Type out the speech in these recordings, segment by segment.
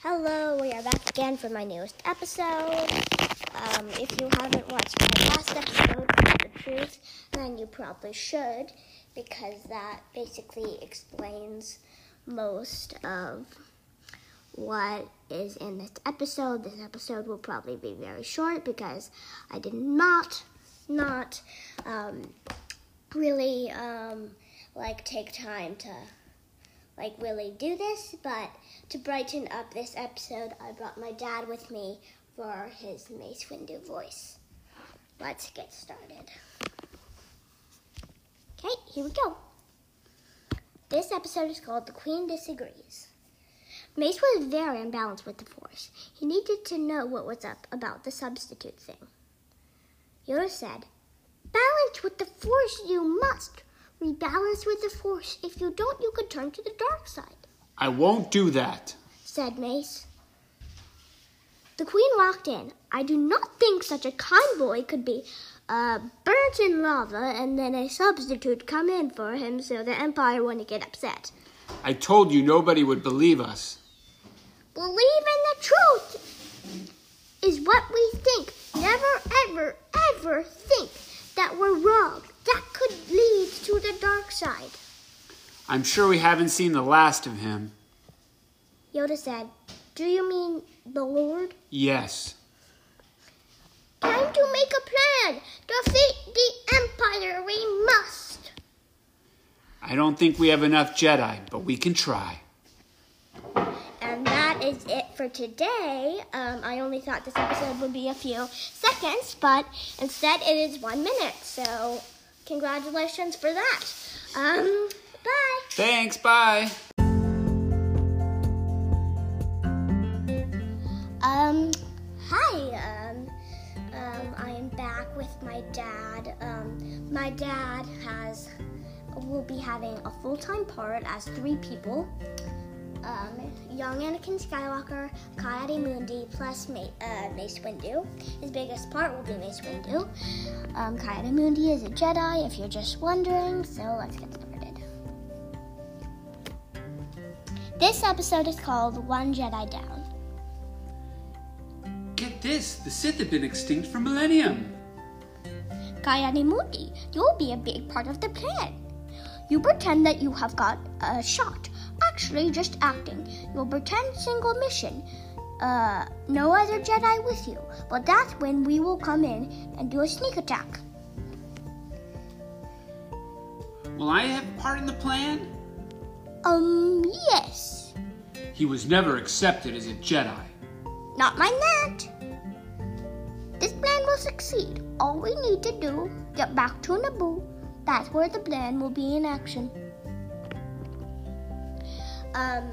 Hello, we are back again for my newest episode. Um, if you haven't watched my last episode, The Truth, then you probably should, because that basically explains most of what is in this episode. This episode will probably be very short because I did not, not um, really um, like take time to like really do this, but to brighten up this episode, I brought my dad with me for his Mace Windu voice. Let's get started. Okay, here we go. This episode is called The Queen Disagrees. Mace was very unbalanced with the Force. He needed to know what was up about the substitute thing. Yoda said, Balance with the Force you must. Rebalance with the Force. If you don't, you could turn to the dark side, I won't do that. said Mace. The Queen walked in. I do not think such a kind boy could be uh, burnt in lava and then a substitute come in for him so the Empire wouldn't get upset. I told you nobody would believe us. Believe in the truth is what we think. Never, ever, ever think that we're wrong. That could lead to the dark side. I'm sure we haven't seen the last of him. Yoda said, Do you mean the Lord? Yes. Time to make a plan. Defeat the Empire. We must. I don't think we have enough Jedi, but we can try. And that is it for today. Um, I only thought this episode would be a few seconds, but instead it is one minute. So, congratulations for that. Um. Thanks, bye. Um, hi. Um, um, I am back with my dad. Um, my dad has will be having a full time part as three people. Um, young Anakin Skywalker, Ki-Adi-Mundi, plus Ma- uh, Mace Windu. His biggest part will be Mace Windu. Um, Ki-Adi-Mundi is a Jedi, if you're just wondering. So let's get started. This episode is called One Jedi Down. Get this the Sith have been extinct for millennium. Mundi, you'll be a big part of the plan. You pretend that you have got a shot. Actually, just acting. You'll pretend single mission. Uh, no other Jedi with you. But that's when we will come in and do a sneak attack. Will I have part in the plan? Um, yes. He was never accepted as a Jedi. Not mind that. This plan will succeed. All we need to do, get back to Naboo. That's where the plan will be in action. Um,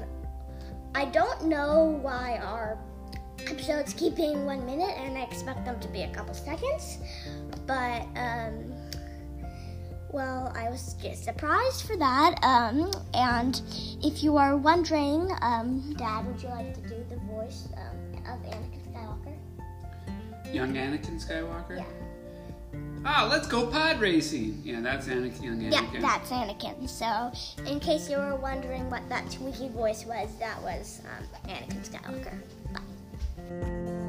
I don't know why our episodes keep being one minute, and I expect them to be a couple seconds. But um, well, I was just surprised for that. Um, and if you are wondering, um, Dad, would you like to do the voice um, of Anakin Skywalker? Young Anakin Skywalker? Yeah. Ah, let's go pod racing. Yeah, that's Anakin, young Yeah, that's Anakin. So, in case you were wondering what that squeaky voice was, that was um, Anakin Skywalker. Bye.